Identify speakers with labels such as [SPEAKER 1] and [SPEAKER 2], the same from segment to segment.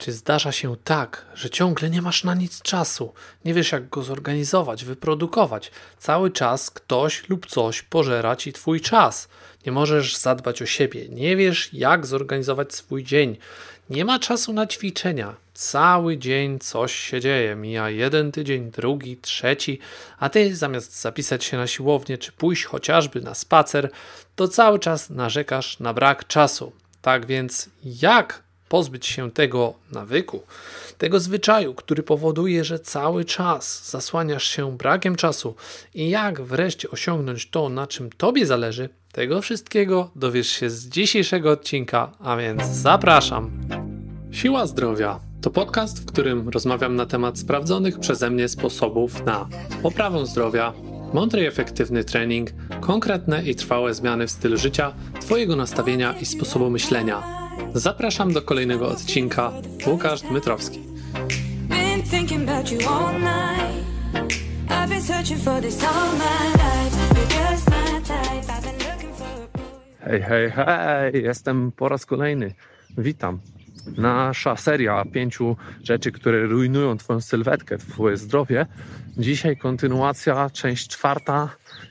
[SPEAKER 1] Czy zdarza się tak, że ciągle nie masz na nic czasu, nie wiesz jak go zorganizować, wyprodukować? Cały czas ktoś lub coś pożera ci twój czas. Nie możesz zadbać o siebie, nie wiesz jak zorganizować swój dzień. Nie ma czasu na ćwiczenia. Cały dzień coś się dzieje. Mija jeden tydzień, drugi, trzeci, a ty zamiast zapisać się na siłownię czy pójść chociażby na spacer, to cały czas narzekasz na brak czasu. Tak więc jak pozbyć się tego nawyku, tego zwyczaju, który powoduje, że cały czas zasłaniasz się brakiem czasu i jak wreszcie osiągnąć to, na czym Tobie zależy, tego wszystkiego dowiesz się z dzisiejszego odcinka, a więc zapraszam. Siła zdrowia to podcast, w którym rozmawiam na temat sprawdzonych przeze mnie sposobów na poprawę zdrowia, mądry i efektywny trening, konkretne i trwałe zmiany w stylu życia, Twojego nastawienia i sposobu myślenia. Zapraszam do kolejnego odcinka. Łukasz Dmytrowski. Hej, hej, hej, jestem po raz kolejny. Witam. Nasza seria pięciu rzeczy, które rujnują Twoją sylwetkę, Twoje zdrowie. Dzisiaj kontynuacja, część czwarta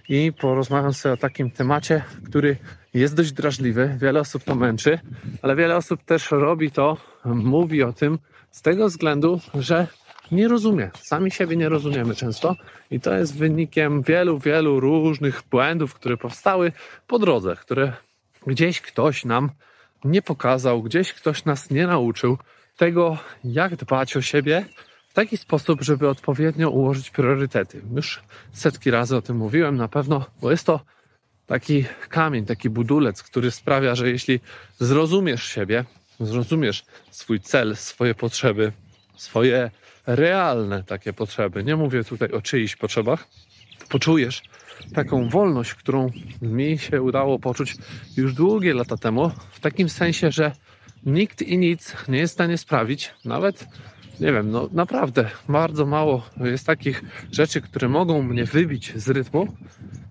[SPEAKER 1] i porozmawiam sobie o takim temacie, który jest dość drażliwy. Wiele osób to męczy, ale wiele osób też robi to, mówi o tym z tego względu, że nie rozumie. Sami siebie nie rozumiemy często i to jest wynikiem wielu, wielu różnych błędów, które powstały po drodze, które gdzieś ktoś nam nie pokazał, gdzieś ktoś nas nie nauczył tego, jak dbać o siebie w taki sposób, żeby odpowiednio ułożyć priorytety. Już setki razy o tym mówiłem na pewno, bo jest to taki kamień, taki budulec, który sprawia, że jeśli zrozumiesz siebie, zrozumiesz swój cel, swoje potrzeby, swoje realne takie potrzeby, nie mówię tutaj o czyichś potrzebach, poczujesz taką wolność, którą mi się udało poczuć już długie lata temu, w takim sensie, że nikt i nic nie jest w stanie sprawić, nawet nie wiem, no naprawdę bardzo mało jest takich rzeczy, które mogą mnie wybić z rytmu,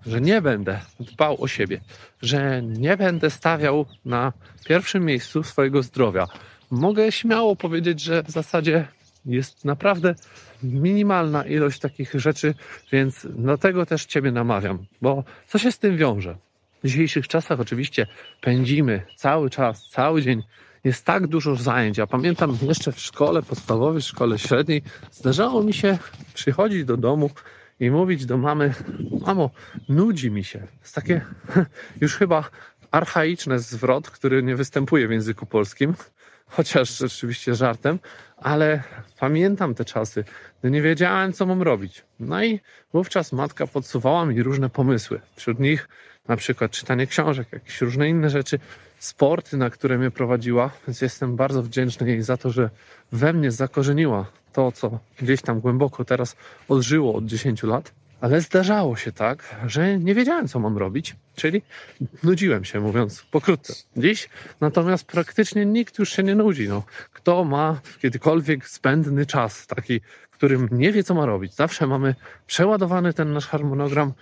[SPEAKER 1] że nie będę dbał o siebie, że nie będę stawiał na pierwszym miejscu swojego zdrowia. Mogę śmiało powiedzieć, że w zasadzie jest naprawdę minimalna ilość takich rzeczy, więc dlatego też Ciebie namawiam, bo co się z tym wiąże? W dzisiejszych czasach oczywiście pędzimy cały czas, cały dzień. Jest tak dużo zajęć. Ja pamiętam jeszcze w szkole podstawowej, w szkole średniej, zdarzało mi się przychodzić do domu i mówić do mamy: Mamo, nudzi mi się. Jest takie już chyba archaiczny zwrot, który nie występuje w języku polskim, chociaż rzeczywiście żartem, ale pamiętam te czasy, gdy nie wiedziałem, co mam robić. No i wówczas matka podsuwała mi różne pomysły. Wśród nich na przykład czytanie książek, jakieś różne inne rzeczy, sporty, na które mnie prowadziła, więc jestem bardzo wdzięczny jej za to, że we mnie zakorzeniła to, co gdzieś tam głęboko teraz odżyło od 10 lat. Ale zdarzało się tak, że nie wiedziałem, co mam robić, czyli nudziłem się, mówiąc pokrótce. Dziś natomiast praktycznie nikt już się nie nudzi. No, kto ma kiedykolwiek spędny czas, taki, którym nie wie, co ma robić? Zawsze mamy przeładowany ten nasz harmonogram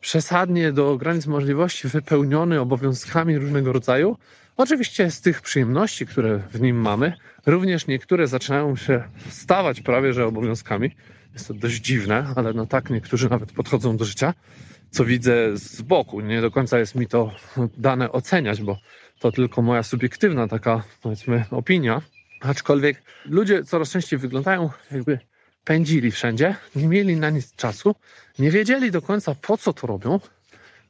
[SPEAKER 1] przesadnie do granic możliwości, wypełniony obowiązkami różnego rodzaju. Oczywiście z tych przyjemności, które w nim mamy, również niektóre zaczynają się stawać prawie że obowiązkami jest to dość dziwne, ale no tak niektórzy nawet podchodzą do życia, co widzę z boku. Nie do końca jest mi to dane oceniać, bo to tylko moja subiektywna taka, powiedzmy, opinia. Aczkolwiek ludzie coraz częściej wyglądają, jakby pędzili wszędzie, nie mieli na nic czasu, nie wiedzieli do końca po co to robią,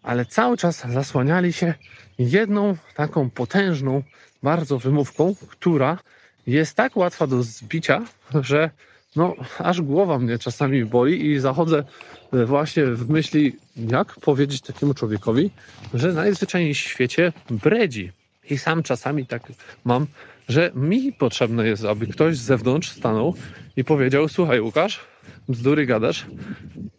[SPEAKER 1] ale cały czas zasłaniali się jedną taką potężną, bardzo wymówką, która jest tak łatwa do zbicia, że no aż głowa mnie czasami boli i zachodzę e, właśnie w myśli, jak powiedzieć takiemu człowiekowi, że najzwyczajniej w świecie bredzi. I sam czasami tak mam, że mi potrzebne jest, aby ktoś z zewnątrz stanął i powiedział: Słuchaj, Łukasz, bzdury gadasz,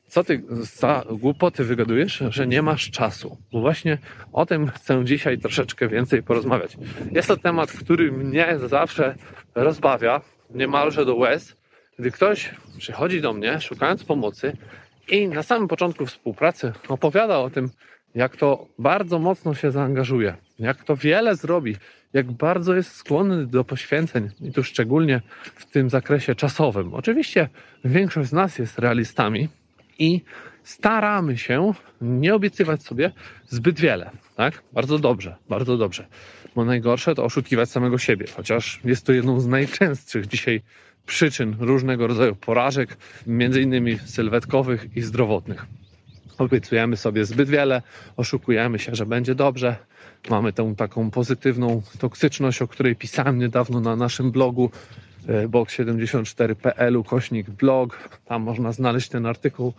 [SPEAKER 1] co ty za głupoty wygadujesz, że nie masz czasu? Bo właśnie o tym chcę dzisiaj troszeczkę więcej porozmawiać. Jest to temat, który mnie zawsze rozbawia, niemalże do łez, gdy ktoś przychodzi do mnie szukając pomocy i na samym początku współpracy opowiada o tym, jak to bardzo mocno się zaangażuje, jak to wiele zrobi, jak bardzo jest skłonny do poświęceń, i tu szczególnie w tym zakresie czasowym. Oczywiście większość z nas jest realistami i staramy się nie obiecywać sobie zbyt wiele. Tak? Bardzo dobrze, bardzo dobrze. Bo najgorsze to oszukiwać samego siebie, chociaż jest to jedną z najczęstszych dzisiaj przyczyn różnego rodzaju porażek, między innymi sylwetkowych i zdrowotnych. Obiecujemy sobie zbyt wiele, oszukujemy się, że będzie dobrze. Mamy tą taką pozytywną toksyczność, o której pisałem niedawno na naszym blogu e, box74.pl kośnik blog. Tam można znaleźć ten artykuł.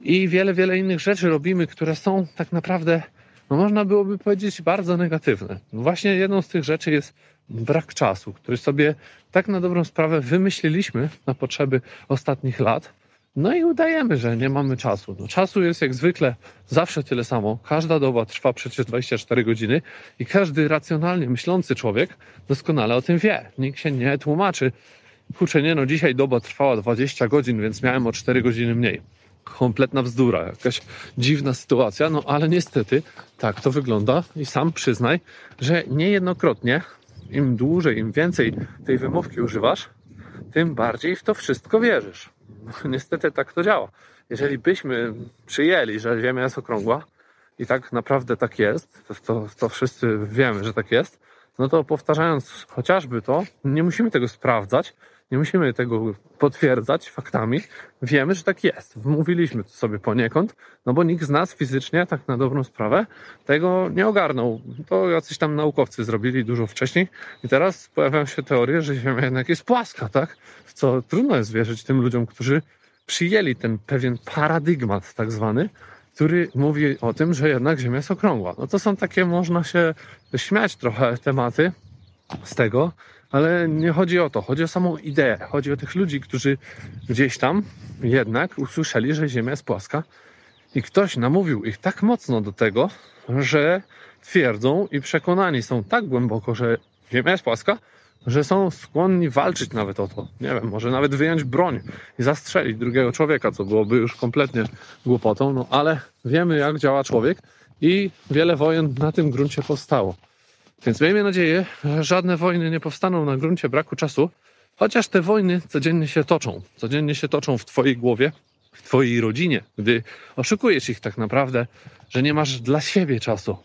[SPEAKER 1] I wiele, wiele innych rzeczy robimy, które są tak naprawdę, no można byłoby powiedzieć, bardzo negatywne. Właśnie jedną z tych rzeczy jest brak czasu, który sobie tak na dobrą sprawę wymyśliliśmy na potrzeby ostatnich lat. No i udajemy, że nie mamy czasu. No, czasu jest jak zwykle zawsze tyle samo. Każda doba trwa przecież 24 godziny i każdy racjonalnie myślący człowiek doskonale o tym wie. Nikt się nie tłumaczy. Kurczę, nie no, dzisiaj doba trwała 20 godzin, więc miałem o 4 godziny mniej. Kompletna bzdura, jakaś dziwna sytuacja, no ale niestety tak to wygląda i sam przyznaj, że niejednokrotnie im dłużej, im więcej tej wymówki używasz, tym bardziej w to wszystko wierzysz. Niestety tak to działa. Jeżeli byśmy przyjęli, że Ziemia jest okrągła i tak naprawdę tak jest, to, to, to wszyscy wiemy, że tak jest, no to powtarzając chociażby to, nie musimy tego sprawdzać, nie musimy tego potwierdzać faktami. Wiemy, że tak jest. Wmówiliśmy to sobie poniekąd, no bo nikt z nas fizycznie, tak na dobrą sprawę, tego nie ogarnął. To jacyś tam naukowcy zrobili dużo wcześniej i teraz pojawiają się teorie, że Ziemia jednak jest płaska, tak? W co trudno jest wierzyć tym ludziom, którzy przyjęli ten pewien paradygmat tak zwany, który mówi o tym, że jednak Ziemia jest okrągła. No to są takie, można się śmiać trochę tematy z tego, ale nie chodzi o to, chodzi o samą ideę. Chodzi o tych ludzi, którzy gdzieś tam jednak usłyszeli, że Ziemia jest płaska i ktoś namówił ich tak mocno do tego, że twierdzą i przekonani są tak głęboko, że Ziemia jest płaska, że są skłonni walczyć nawet o to. Nie wiem, może nawet wyjąć broń i zastrzelić drugiego człowieka, co byłoby już kompletnie głupotą, no ale wiemy, jak działa człowiek i wiele wojen na tym gruncie powstało. Więc miejmy nadzieję, że żadne wojny nie powstaną na gruncie braku czasu, chociaż te wojny codziennie się toczą. Codziennie się toczą w Twojej głowie, w Twojej rodzinie, gdy oszukujesz ich tak naprawdę, że nie masz dla siebie czasu.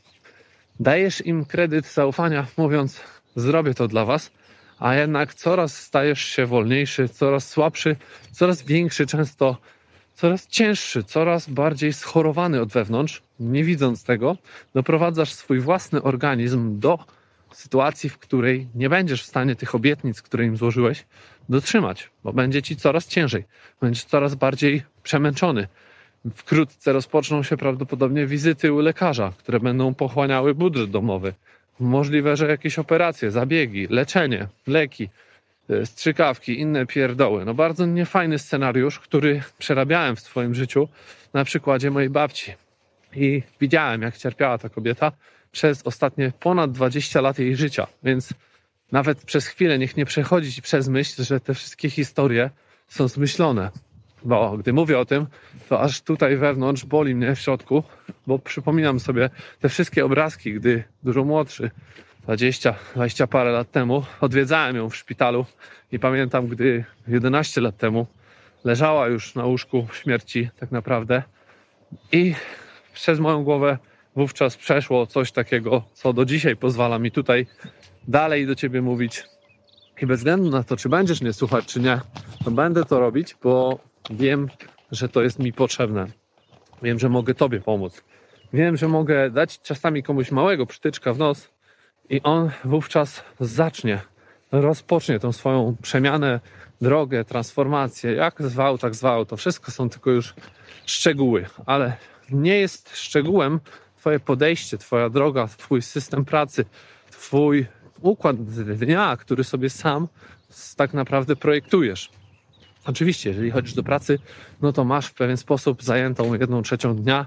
[SPEAKER 1] Dajesz im kredyt zaufania, mówiąc: Zrobię to dla Was, a jednak coraz stajesz się wolniejszy, coraz słabszy, coraz większy, często coraz cięższy, coraz bardziej schorowany od wewnątrz, nie widząc tego, doprowadzasz swój własny organizm do sytuacji, w której nie będziesz w stanie tych obietnic, które im złożyłeś, dotrzymać, bo będzie ci coraz ciężej, będziesz coraz bardziej przemęczony. Wkrótce rozpoczną się prawdopodobnie wizyty u lekarza, które będą pochłaniały budżet domowy. Możliwe, że jakieś operacje, zabiegi, leczenie, leki, strzykawki, inne pierdoły. No bardzo niefajny scenariusz, który przerabiałem w swoim życiu na przykładzie mojej babci. I widziałem, jak cierpiała ta kobieta przez ostatnie ponad 20 lat jej życia. Więc nawet przez chwilę niech nie przechodzi przez myśl, że te wszystkie historie są zmyślone. Bo gdy mówię o tym, to aż tutaj wewnątrz boli mnie w środku, bo przypominam sobie te wszystkie obrazki, gdy dużo młodszy 20, 20 parę lat temu. Odwiedzałem ją w szpitalu i pamiętam, gdy 11 lat temu leżała już na łóżku śmierci, tak naprawdę. I przez moją głowę wówczas przeszło coś takiego, co do dzisiaj pozwala mi tutaj dalej do ciebie mówić. I bez względu na to, czy będziesz mnie słuchać, czy nie, to będę to robić, bo wiem, że to jest mi potrzebne. Wiem, że mogę Tobie pomóc. Wiem, że mogę dać czasami komuś małego przytyczka w nos, i on wówczas zacznie, rozpocznie tą swoją przemianę, drogę, transformację, jak zwał, tak zwał. To wszystko są tylko już szczegóły, ale nie jest szczegółem Twoje podejście, Twoja droga, Twój system pracy, Twój układ dnia, który sobie sam tak naprawdę projektujesz. Oczywiście, jeżeli chodzisz do pracy, no to masz w pewien sposób zajętą jedną trzecią dnia,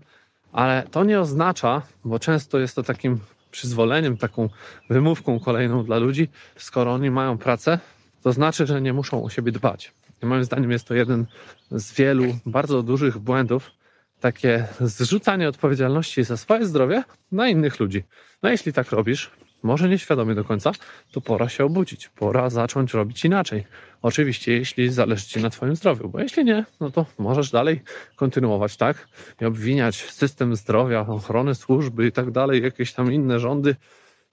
[SPEAKER 1] ale to nie oznacza, bo często jest to takim przyzwoleniem, taką wymówką kolejną dla ludzi, skoro oni mają pracę, to znaczy, że nie muszą o siebie dbać. I moim zdaniem jest to jeden z wielu bardzo dużych błędów, takie zrzucanie odpowiedzialności za swoje zdrowie na innych ludzi. No jeśli tak robisz, może nieświadomie do końca, to pora się obudzić, pora zacząć robić inaczej. Oczywiście, jeśli zależy Ci na Twoim zdrowiu, bo jeśli nie, no to możesz dalej kontynuować tak i obwiniać system zdrowia, ochrony służby i tak dalej, jakieś tam inne rządy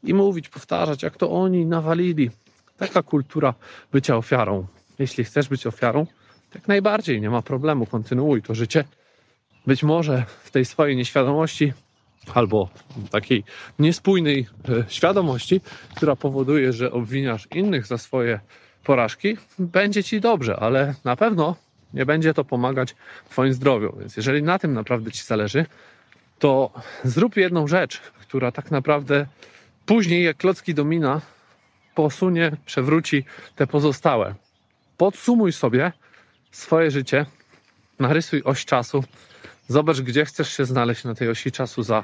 [SPEAKER 1] i mówić, powtarzać, jak to oni nawalili. Taka kultura bycia ofiarą. Jeśli chcesz być ofiarą, jak najbardziej, nie ma problemu, kontynuuj to życie. Być może w tej swojej nieświadomości albo takiej niespójnej e, świadomości, która powoduje, że obwiniasz innych za swoje porażki, będzie ci dobrze, ale na pewno nie będzie to pomagać Twoim zdrowiu. Więc jeżeli na tym naprawdę Ci zależy, to zrób jedną rzecz, która tak naprawdę później, jak klocki domina, posunie, przewróci te pozostałe. Podsumuj sobie swoje życie, narysuj oś czasu, zobacz, gdzie chcesz się znaleźć na tej osi czasu za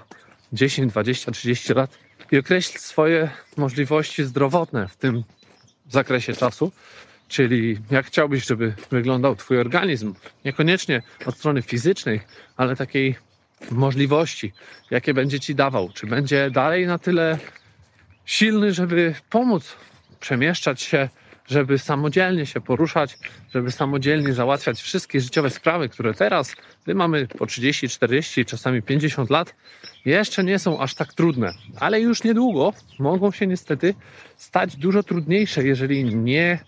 [SPEAKER 1] 10, 20, 30 lat i określ swoje możliwości zdrowotne w tym zakresie czasu, czyli jak chciałbyś, żeby wyglądał Twój organizm. Niekoniecznie od strony fizycznej, ale takiej możliwości, jakie będzie Ci dawał. Czy będzie dalej na tyle silny, żeby pomóc przemieszczać się, żeby samodzielnie się poruszać, żeby samodzielnie załatwiać wszystkie życiowe sprawy, które teraz, gdy mamy po 30, 40, czasami 50 lat, jeszcze nie są aż tak trudne, ale już niedługo mogą się niestety stać dużo trudniejsze, jeżeli nie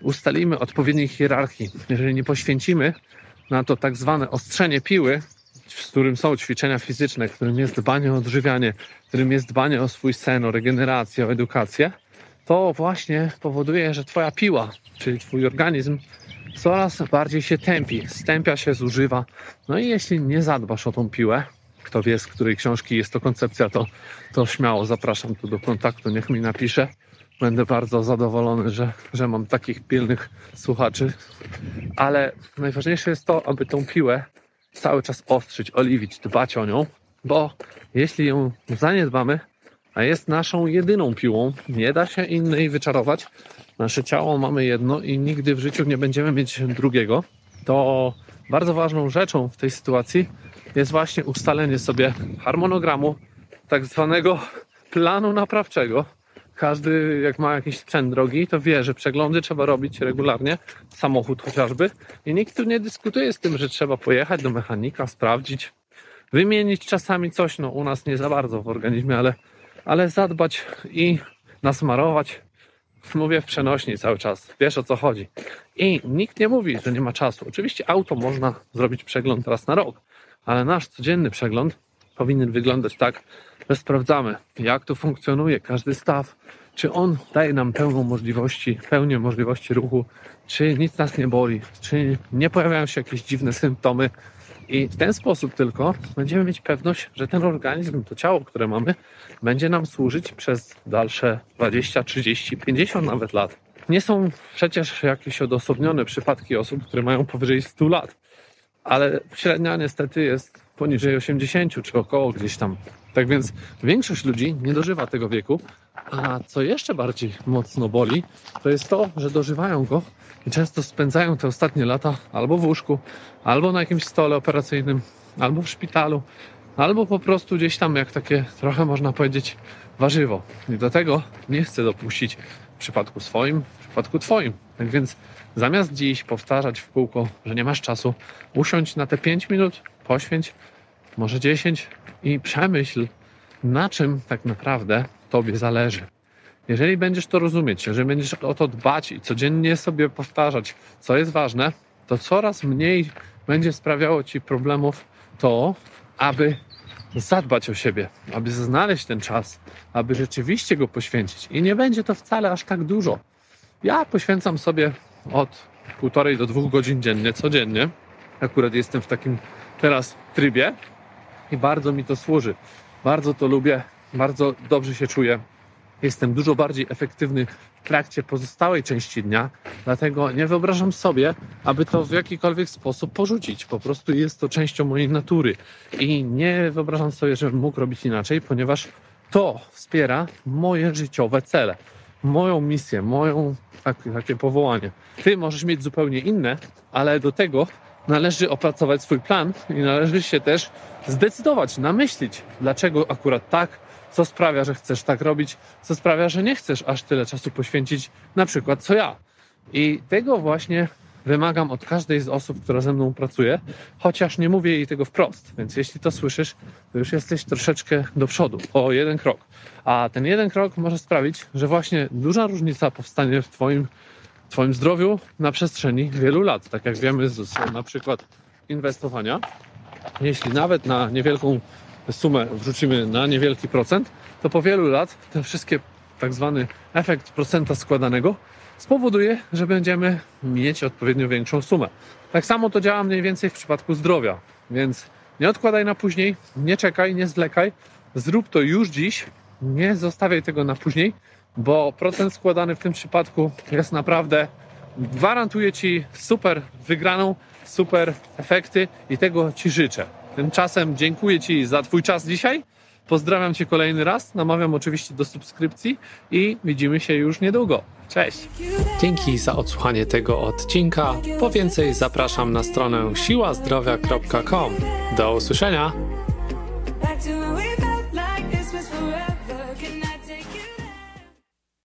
[SPEAKER 1] ustalimy odpowiedniej hierarchii, jeżeli nie poświęcimy na to tak zwane ostrzenie piły, w którym są ćwiczenia fizyczne, w którym jest dbanie o odżywianie, w którym jest dbanie o swój sen, o regenerację, o edukację, to właśnie powoduje, że Twoja piła, czyli Twój organizm, coraz bardziej się tępi, stępia się, zużywa. No i jeśli nie zadbasz o tą piłę, kto wie, z której książki jest to koncepcja, to, to śmiało zapraszam tu do kontaktu, niech mi napisze. Będę bardzo zadowolony, że, że mam takich pilnych słuchaczy. Ale najważniejsze jest to, aby tą piłę cały czas ostrzyć, oliwić, dbać o nią, bo jeśli ją zaniedbamy, a jest naszą jedyną piłą. Nie da się innej wyczarować. Nasze ciało mamy jedno i nigdy w życiu nie będziemy mieć drugiego. To bardzo ważną rzeczą w tej sytuacji jest właśnie ustalenie sobie harmonogramu, tak zwanego planu naprawczego. Każdy, jak ma jakiś sprzęt drogi, to wie, że przeglądy trzeba robić regularnie, samochód chociażby. I nikt tu nie dyskutuje z tym, że trzeba pojechać do mechanika, sprawdzić, wymienić czasami coś. No, u nas nie za bardzo w organizmie, ale ale zadbać i nasmarować. Mówię w przenośni cały czas. Wiesz o co chodzi. I nikt nie mówi, że nie ma czasu. Oczywiście auto można zrobić przegląd raz na rok, ale nasz codzienny przegląd powinien wyglądać tak, że sprawdzamy, jak to funkcjonuje, każdy staw, czy on daje nam pełną możliwości, pełnię możliwości ruchu, czy nic nas nie boli, czy nie pojawiają się jakieś dziwne symptomy, i w ten sposób tylko będziemy mieć pewność, że ten organizm, to ciało, które mamy, będzie nam służyć przez dalsze 20, 30, 50 nawet lat. Nie są przecież jakieś odosobnione przypadki osób, które mają powyżej 100 lat, ale średnia niestety jest poniżej 80 czy około gdzieś tam. Tak więc większość ludzi nie dożywa tego wieku, a co jeszcze bardziej mocno boli, to jest to, że dożywają go i często spędzają te ostatnie lata albo w łóżku, albo na jakimś stole operacyjnym, albo w szpitalu, albo po prostu gdzieś tam jak takie trochę można powiedzieć warzywo. I do tego nie chcę dopuścić w przypadku swoim, w przypadku twoim. Tak więc zamiast dziś powtarzać w kółko, że nie masz czasu, usiądź na te 5 minut, poświęć, może 10 i przemyśl, na czym tak naprawdę tobie zależy. Jeżeli będziesz to rozumieć, jeżeli będziesz o to dbać i codziennie sobie powtarzać, co jest ważne, to coraz mniej będzie sprawiało ci problemów to, aby zadbać o siebie, aby znaleźć ten czas, aby rzeczywiście go poświęcić. I nie będzie to wcale aż tak dużo. Ja poświęcam sobie od półtorej do dwóch godzin dziennie, codziennie. Akurat jestem w takim teraz trybie i bardzo mi to służy. Bardzo to lubię, bardzo dobrze się czuję jestem dużo bardziej efektywny w trakcie pozostałej części dnia, dlatego nie wyobrażam sobie, aby to w jakikolwiek sposób porzucić. Po prostu jest to częścią mojej natury i nie wyobrażam sobie, żebym mógł robić inaczej, ponieważ to wspiera moje życiowe cele, moją misję, moją takie, takie powołanie. Ty możesz mieć zupełnie inne, ale do tego należy opracować swój plan i należy się też zdecydować, namyślić, dlaczego akurat tak co sprawia, że chcesz tak robić, co sprawia, że nie chcesz aż tyle czasu poświęcić, na przykład co ja. I tego właśnie wymagam od każdej z osób, która ze mną pracuje, chociaż nie mówię jej tego wprost. Więc jeśli to słyszysz, to już jesteś troszeczkę do przodu, o jeden krok. A ten jeden krok może sprawić, że właśnie duża różnica powstanie w Twoim, twoim zdrowiu na przestrzeni wielu lat. Tak jak wiemy z na przykład inwestowania. Jeśli nawet na niewielką sumę wrzucimy na niewielki procent, to po wielu lat ten wszystkie tak zwany efekt procenta składanego spowoduje, że będziemy mieć odpowiednio większą sumę. Tak samo to działa mniej więcej w przypadku zdrowia, więc nie odkładaj na później, nie czekaj, nie zwlekaj, zrób to już dziś, nie zostawiaj tego na później, bo procent składany w tym przypadku jest naprawdę, gwarantuje Ci super wygraną, super efekty i tego Ci życzę. Tymczasem dziękuję Ci za Twój czas dzisiaj. Pozdrawiam Cię kolejny raz. Namawiam oczywiście do subskrypcji i widzimy się już niedługo. Cześć! Dzięki za odsłuchanie tego odcinka. Po więcej zapraszam na stronę siłazdrowia.com. Do usłyszenia!